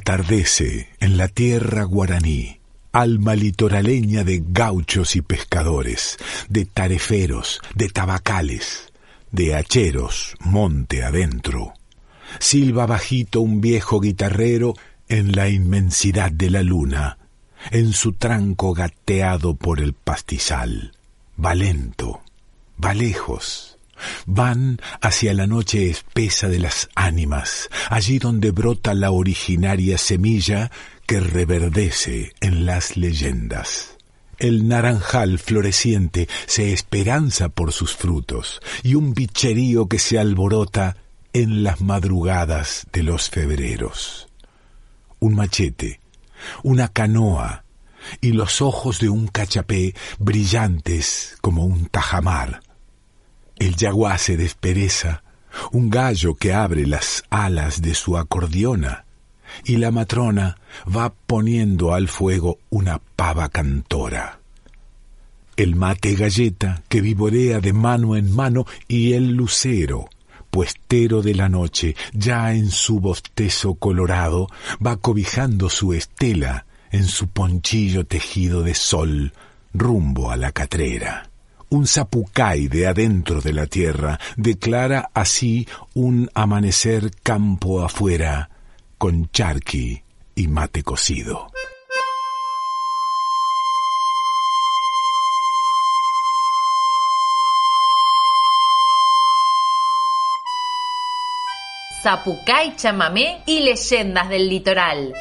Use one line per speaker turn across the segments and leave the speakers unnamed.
Atardece en la tierra guaraní, alma litoraleña de gauchos y pescadores, de tareferos, de tabacales, de hacheros, monte adentro. Silba bajito un viejo guitarrero en la inmensidad de la luna, en su tranco gateado por el pastizal. Va lento, va lejos, van hacia la noche espesa de las ánimas, allí donde brota la originaria semilla que reverdece en las leyendas. El naranjal floreciente se esperanza por sus frutos, y un bicherío que se alborota en las madrugadas de los febreros. Un machete, una canoa y los ojos de un cachapé brillantes como un tajamar. El yaguá se despereza, un gallo que abre las alas de su acordeona, y la matrona va poniendo al fuego una pava cantora. El mate galleta que vivorea de mano en mano y el lucero, puestero de la noche, ya en su bostezo colorado, va cobijando su estela en su ponchillo tejido de sol rumbo a la catrera. Un zapucay de adentro de la tierra declara así un amanecer campo afuera con charqui y mate cocido.
Zapucay, chamamé y leyendas del litoral.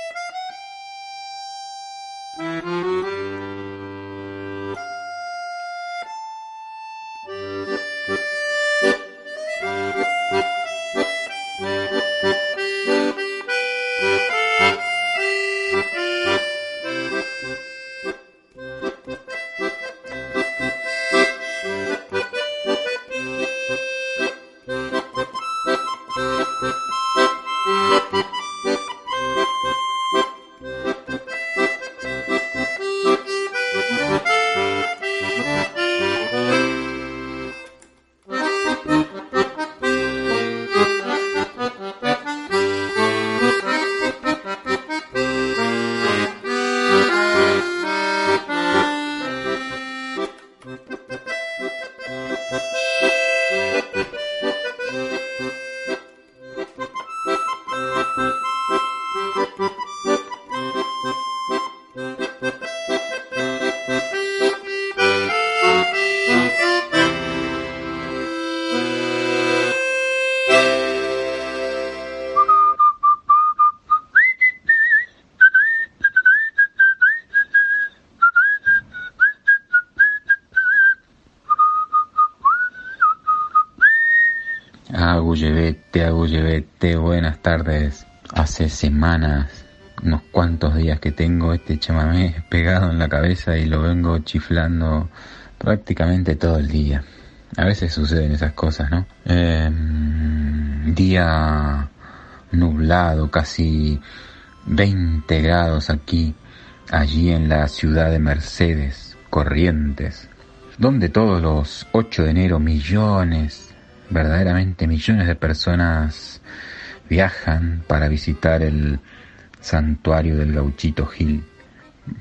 Agullevete, buenas tardes. Hace semanas, unos cuantos días que tengo este chamamé pegado en la cabeza y lo vengo chiflando prácticamente todo el día. A veces suceden esas cosas, ¿no? Em, día nublado, casi 20 grados aquí, allí en la ciudad de Mercedes, Corrientes, donde todos los 8 de enero millones verdaderamente millones de personas viajan para visitar el santuario del gauchito Gil,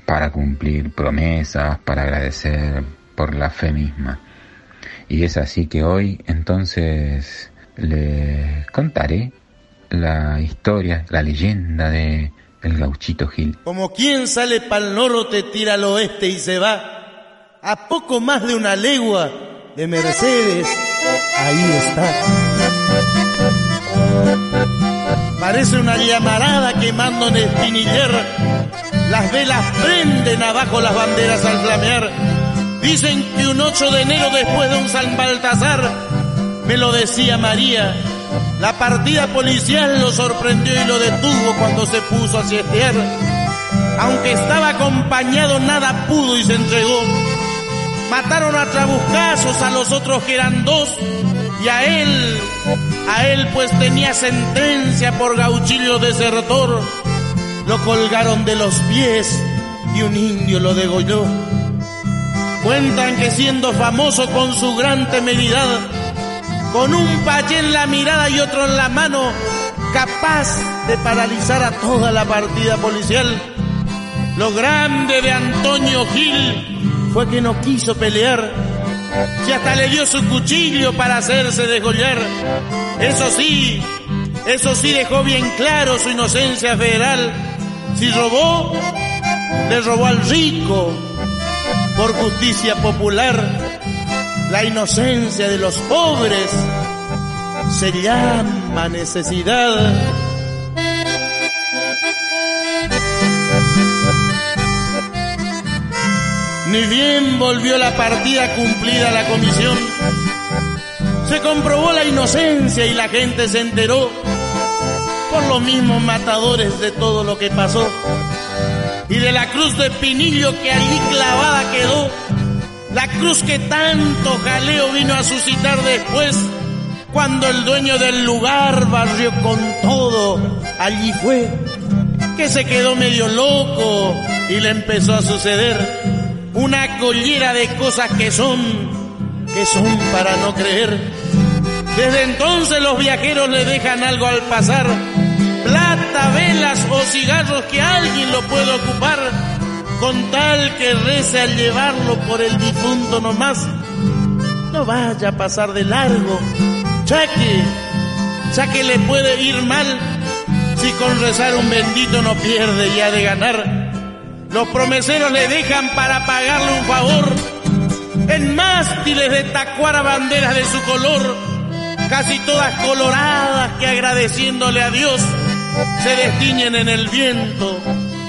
para cumplir promesas, para agradecer por la fe misma. Y es así que hoy entonces le contaré la historia, la leyenda de el gauchito Gil.
Como quien sale pa'l norte, tira al oeste y se va, a poco más de una legua de Mercedes ahí está. Parece una llamarada quemando en espiniller. Las velas prenden abajo las banderas al flamear. Dicen que un 8 de enero después de un San Baltasar, me lo decía María, la partida policial lo sorprendió y lo detuvo cuando se puso a siestear. Aunque estaba acompañado, nada pudo y se entregó. Mataron a trabuscazos a los otros que eran dos y a él, a él pues tenía sentencia por gauchillo desertor. Lo colgaron de los pies y un indio lo degolló. Cuentan que siendo famoso con su gran temeridad, con un pache en la mirada y otro en la mano, capaz de paralizar a toda la partida policial. Lo grande de Antonio Gil fue que no quiso pelear, si hasta le dio su cuchillo para hacerse degollar. Eso sí, eso sí dejó bien claro su inocencia federal. Si robó, le robó al rico por justicia popular. La inocencia de los pobres se llama necesidad. Ni bien volvió la partida cumplida la comisión, se comprobó la inocencia y la gente se enteró por los mismos matadores de todo lo que pasó. Y de la cruz de Pinillo que allí clavada quedó, la cruz que tanto jaleo vino a suscitar después, cuando el dueño del lugar barrió con todo, allí fue que se quedó medio loco y le empezó a suceder una collera de cosas que son, que son para no creer. Desde entonces los viajeros le dejan algo al pasar, plata, velas o cigarros que alguien lo puede ocupar, con tal que rece al llevarlo por el difunto nomás. No vaya a pasar de largo, ya que, ya que le puede ir mal, si con rezar un bendito no pierde ya de ganar. Los promeseros le dejan para pagarle un favor en mástiles de tacuara banderas de su color, casi todas coloradas que agradeciéndole a Dios se destiñen en el viento,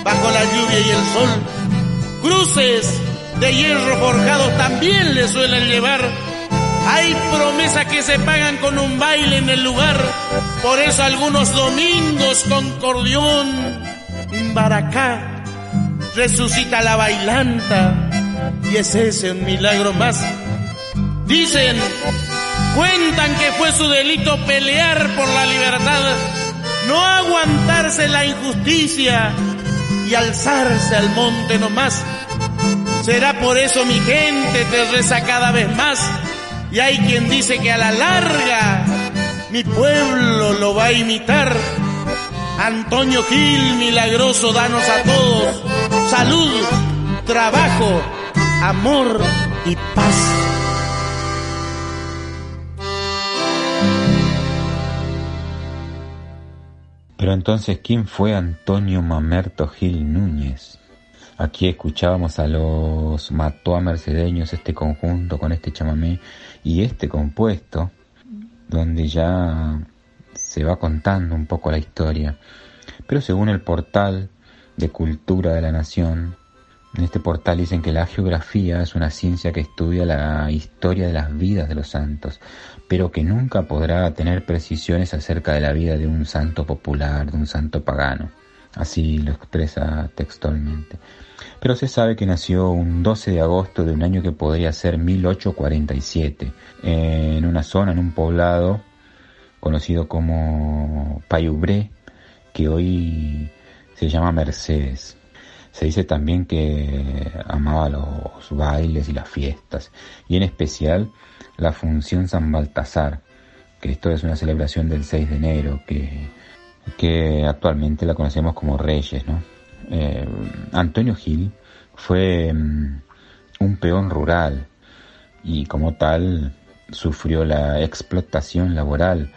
bajo la lluvia y el sol. Cruces de hierro forjados también le suelen llevar. Hay promesas que se pagan con un baile en el lugar, por eso algunos domingos con cordión, baracá resucita la bailanta y es ese un milagro más. Dicen, cuentan que fue su delito pelear por la libertad, no aguantarse la injusticia y alzarse al monte nomás. Será por eso mi gente te reza cada vez más y hay quien dice que a la larga mi pueblo lo va a imitar. Antonio Gil, milagroso, danos a todos salud, trabajo, amor y paz.
Pero entonces, ¿quién fue Antonio Mamerto Gil Núñez? Aquí escuchábamos a los mató a mercedeños este conjunto con este chamamé y este compuesto, donde ya se va contando un poco la historia. Pero según el portal de cultura de la nación. En este portal dicen que la geografía es una ciencia que estudia la historia de las vidas de los santos, pero que nunca podrá tener precisiones acerca de la vida de un santo popular, de un santo pagano. Así lo expresa textualmente. Pero se sabe que nació un 12 de agosto de un año que podría ser 1847, en una zona, en un poblado conocido como Payubré, que hoy se llama Mercedes. Se dice también que amaba los bailes y las fiestas, y en especial la función San Baltasar, que esto es una celebración del 6 de enero, que, que actualmente la conocemos como Reyes. Eh, Antonio Gil fue mm, un peón rural y como tal sufrió la explotación laboral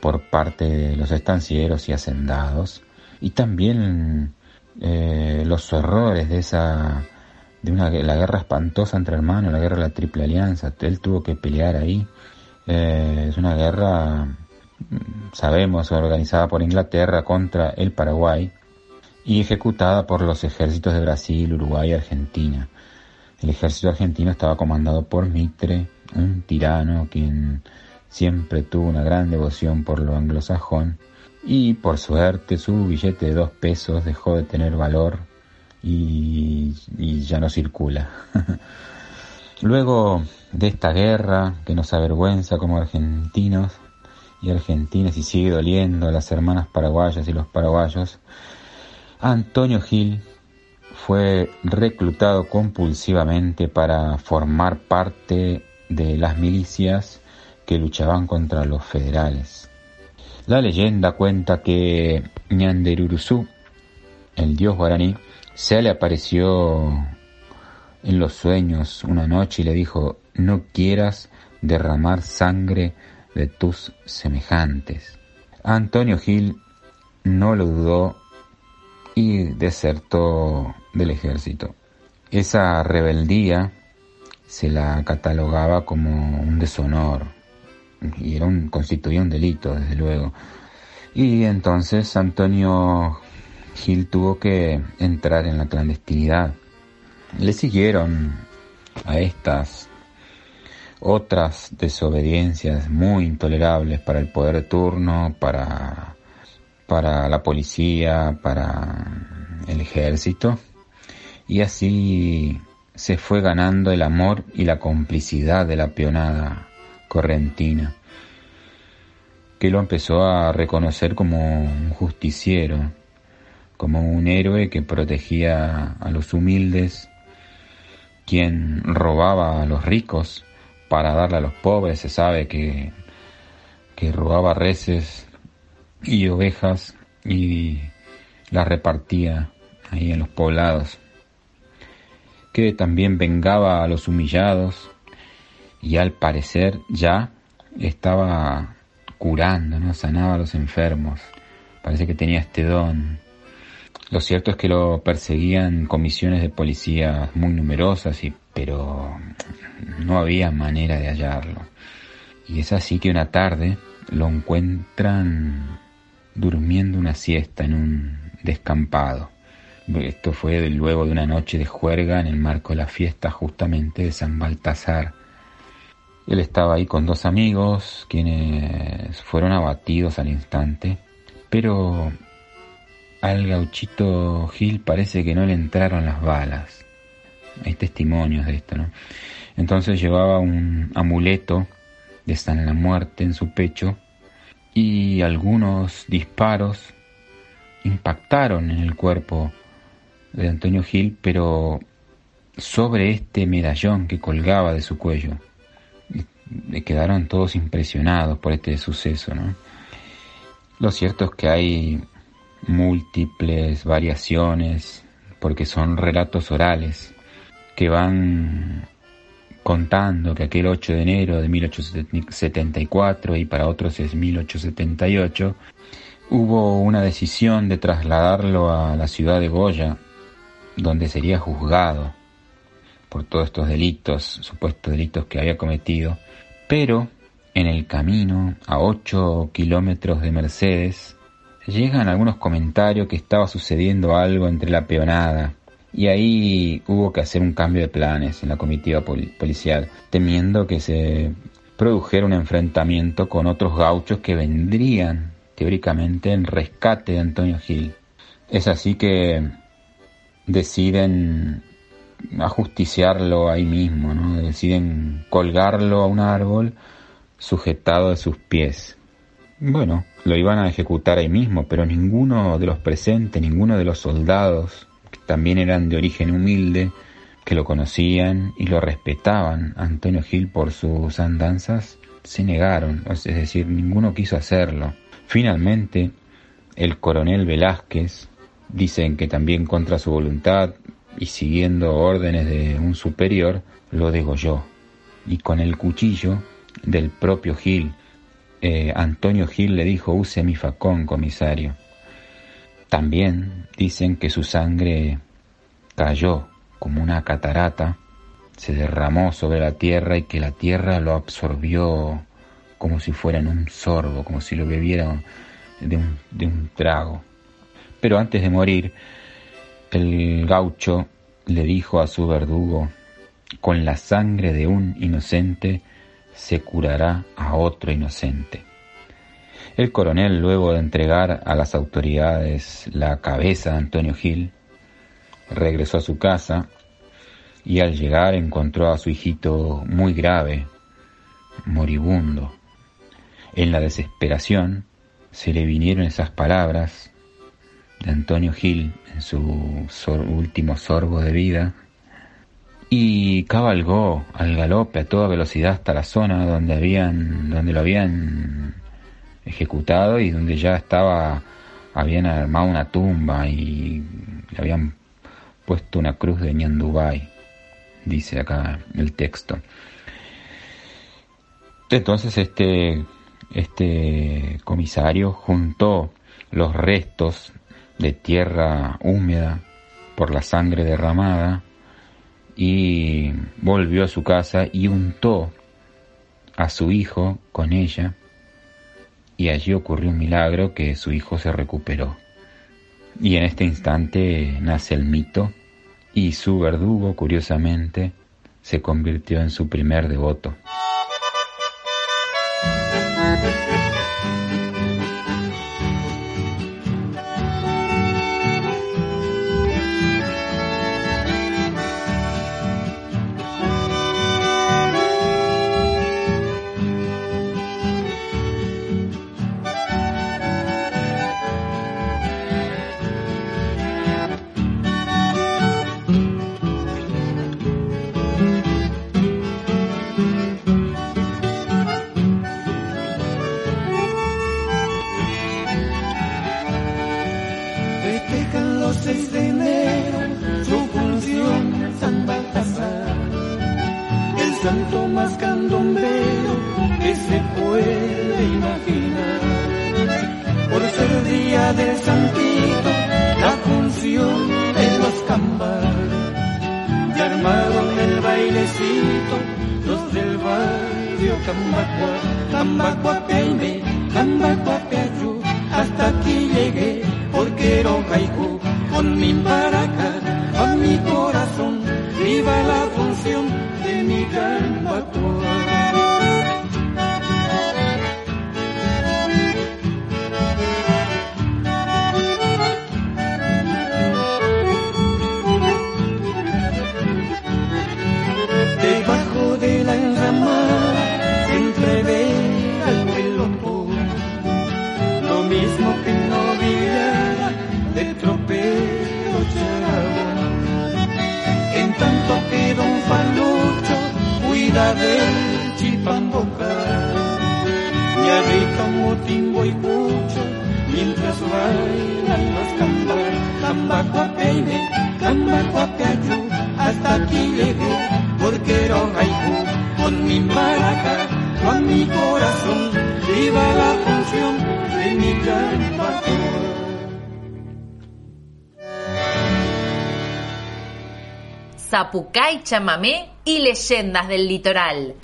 por parte de los estancieros y hacendados y también eh, los horrores de esa de una la guerra espantosa entre hermanos, la guerra de la Triple Alianza, él tuvo que pelear ahí. Eh, es una guerra, mm, sabemos, organizada por Inglaterra contra el Paraguay y ejecutada por los ejércitos de Brasil, Uruguay y Argentina. El ejército argentino estaba comandado por Mitre, un tirano quien siempre tuvo una gran devoción por lo anglosajón y por suerte su billete de dos pesos dejó de tener valor y, ya no circula. Luego de esta guerra que nos avergüenza como argentinos y argentinas y sigue doliendo a las hermanas paraguayas y los paraguayos, Antonio Gil fue reclutado compulsivamente para formar parte de las milicias que luchaban contra los federales. La leyenda cuenta que Ñanderuruzú, el dios guaraní, se le apareció en los sueños una noche y le dijo, no quieras derramar sangre de tus semejantes. Antonio Gil no lo dudó y desertó del ejército. Esa rebeldía se la catalogaba como un deshonor y era un, constituía un delito, desde luego. Y entonces Antonio Gil tuvo que entrar en la clandestinidad. Le siguieron a estas otras desobediencias muy intolerables para el poder de turno, para, para la policía, para el ejército. Y así se fue ganando el amor y la complicidad de la peonada correntina, que lo empezó a reconocer como un justiciero, como un héroe que protegía a los humildes, quien robaba a los ricos para darle a los pobres, se sabe que, que robaba reses y ovejas y las repartía ahí en los poblados, que también vengaba a los humillados y al parecer ya estaba curando, ¿no? sanaba a los enfermos, parece que tenía este don. Lo cierto es que lo perseguían comisiones de policías muy numerosas, y, pero no había manera de hallarlo. Y es así que una tarde lo encuentran durmiendo una siesta en un descampado. Esto fue luego de una noche de juerga en el marco de la fiesta justamente de San Baltasar. Él estaba ahí con dos amigos, quienes fueron abatidos al instante, pero al gauchito Gil parece que no le entraron las balas. Hay testimonios de esto, ¿no? Entonces llevaba un amuleto de San la Muerte en su pecho y algunos disparos impactaron en el cuerpo de Antonio Gil, pero sobre este medallón que colgaba de su cuello. Quedaron todos impresionados por este suceso, ¿no? Lo cierto es que hay múltiples variaciones, porque son relatos orales que van contando que aquel 8 de enero de 1874 y para otros es 1878, hubo una decisión de trasladarlo a la ciudad de Goya, donde sería juzgado por todos estos delitos, supuestos delitos que había cometido, pero en el camino, a 8 kilómetros de Mercedes, llegan algunos comentarios que estaba sucediendo algo entre la peonada. Y ahí hubo que hacer un cambio de planes en la comitiva policial, temiendo que se produjera un enfrentamiento con otros gauchos que vendrían, teóricamente, en rescate de Antonio Gil. Es así que deciden ajusticiarlo ahí mismo, ¿no? deciden colgarlo a un árbol sujetado de sus pies. Bueno, lo iban a ejecutar ahí mismo, pero ninguno de los presentes, ninguno de los soldados, que también eran de origen humilde, que lo conocían y lo respetaban, Antonio Gil por sus andanzas, se negaron, es decir, ninguno quiso hacerlo. Finalmente, el coronel Velázquez, dicen que también contra su voluntad y siguiendo órdenes de un superior, lo degolló. Y con el cuchillo del propio Gil, eh, Antonio Gil le dijo, use mi facón, comisario. También dicen que su sangre cayó como una catarata, se derramó sobre la tierra y que la tierra lo absorbió como si fuera en un sorbo, como si lo bebiera de un, de un trago. Pero antes de morir, el gaucho le dijo a su verdugo, con la sangre de un inocente, se curará a otro inocente. El coronel, luego de entregar a las autoridades la cabeza de Antonio Gil, regresó a su casa y al llegar encontró a su hijito muy grave, moribundo. En la desesperación se le vinieron esas palabras de Antonio Gil en su último sorbo de vida. Y cabalgó al galope a toda velocidad hasta la zona donde habían donde lo habían
ejecutado y donde ya estaba habían armado una tumba y le habían puesto una cruz de Ñandubay dice acá el texto. Entonces este este comisario juntó los restos de tierra húmeda por la sangre derramada y volvió a su casa y untó a su hijo con ella y allí ocurrió un milagro que su hijo se recuperó. Y en este instante nace el mito y su verdugo, curiosamente, se convirtió en su primer devoto. más candombero que se puede imaginar. Por ser día del santito, la función de los cambar. Y armaron el bailecito los del barrio Cambacua, Cambacua Peime, Cambacua Peayú. Hasta aquí llegué porque era un con mi baraca, con mi corazón viva la función de mi calma la del Chipamboca, y arriba un timbo y cucho, mientras bailan las cambas, cambacuapeime, cambacuapeayu, hasta aquí llegué, porque era un haiku, con mi maraca, con mi corazón, viva la función de mi cambacuapeayu.
Zapucay chamamé y leyendas del litoral.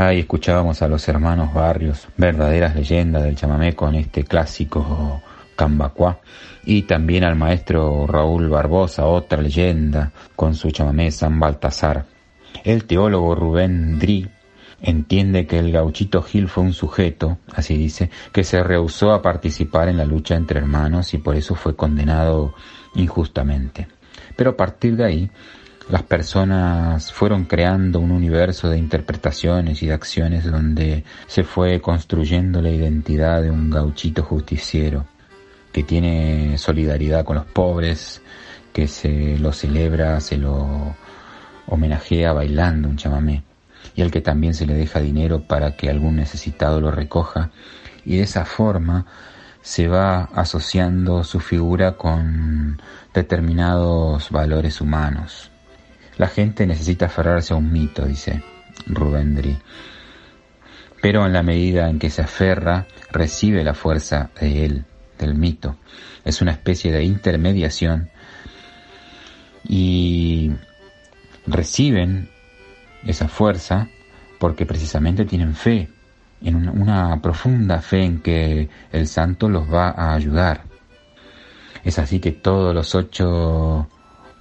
Ahí escuchábamos a los hermanos Barrios, verdaderas leyendas del chamamé con este clásico Cambacuá. Y también al maestro Raúl Barbosa, otra leyenda, con su chamamé San Baltasar. El teólogo Rubén Dri entiende que el gauchito Gil fue un sujeto, así dice, que se rehusó a participar en la lucha entre hermanos y por eso fue condenado injustamente. Pero a partir de ahí, las personas fueron creando un universo de interpretaciones y de acciones donde se fue construyendo la identidad de un gauchito justiciero que tiene solidaridad con los pobres, que se lo celebra, se lo homenajea bailando un chamamé, y al que también se le deja dinero para que algún necesitado lo recoja, y de esa forma se va asociando su figura con determinados valores humanos. La gente necesita aferrarse a un mito, dice Rubén Dri. Pero en la medida en que se aferra, recibe la fuerza de él, del mito. Es una especie de intermediación y reciben esa fuerza porque precisamente tienen fe, en una, una, profunda fe en que el santo los va a ayudar. Es así que todos los 8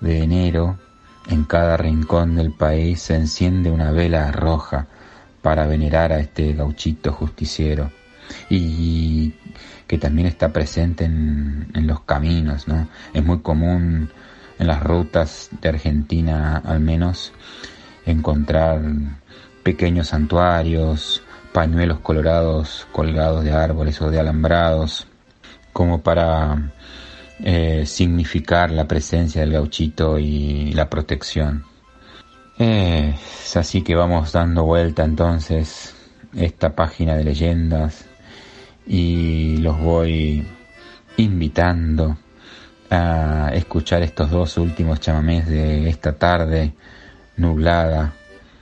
de enero en cada rincón del país se enciende una vela roja para venerar a este gauchito justiciero y que también está presente en, los caminos, ¿no? Es muy común en las rutas de Argentina al menos encontrar pequeños santuarios, pañuelos colorados colgados de árboles o de alambrados, como para eh, significar la presencia del gauchito y la protección. Es así que vamos dando vuelta entonces esta página de leyendas y los voy invitando a escuchar estos dos últimos chamamés de esta tarde nublada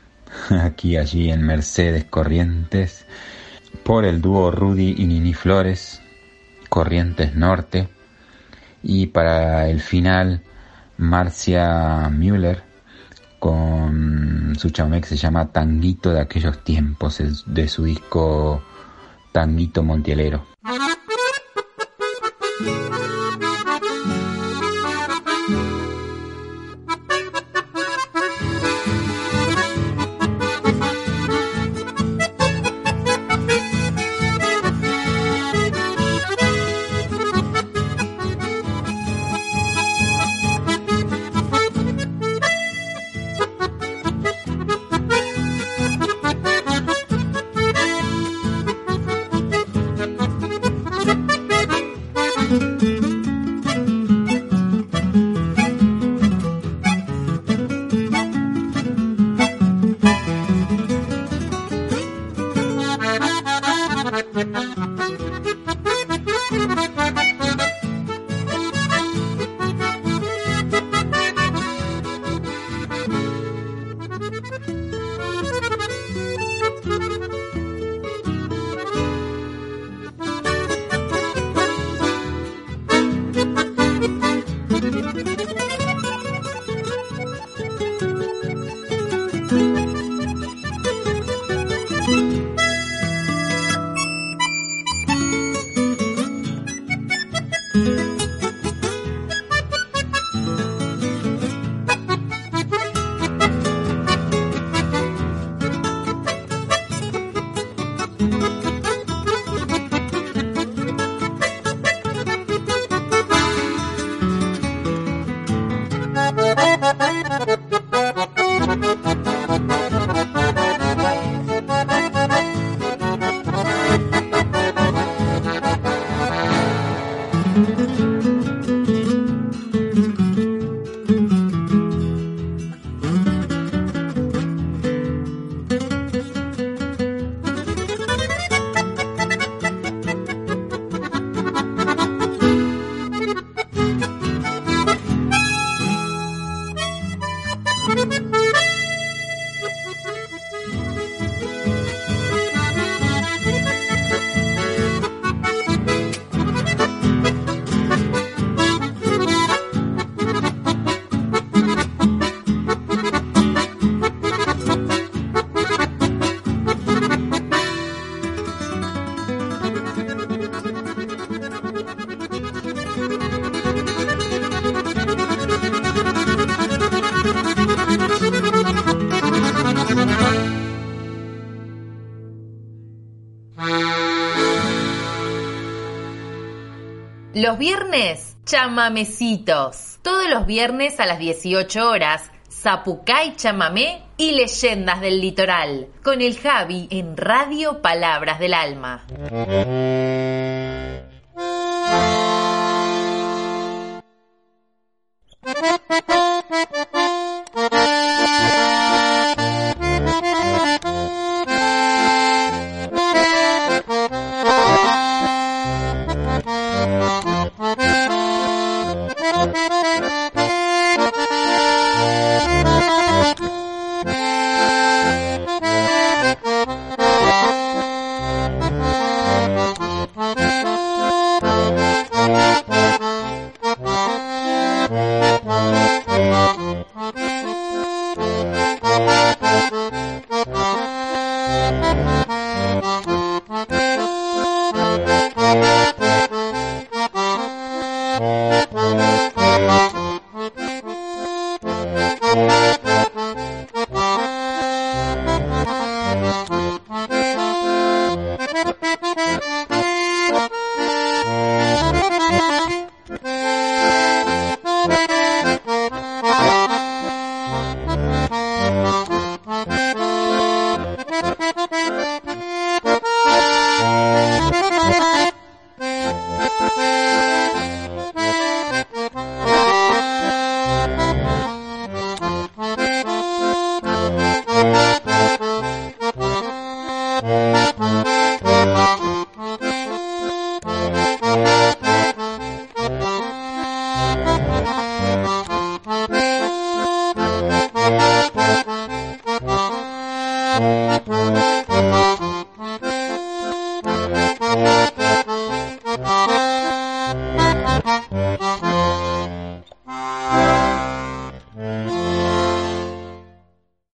aquí allí en Mercedes Corrientes por el dúo Rudy y Nini Flores Corrientes Norte y para el final, Marcia Müller con su chamamé que se llama Tanguito de aquellos tiempos, de su disco Tanguito Montielero.
Los viernes, chamamecitos. Todos los viernes a las 18 horas, Zapucay Chamamé y Leyendas del Litoral, con el Javi en Radio Palabras del Alma.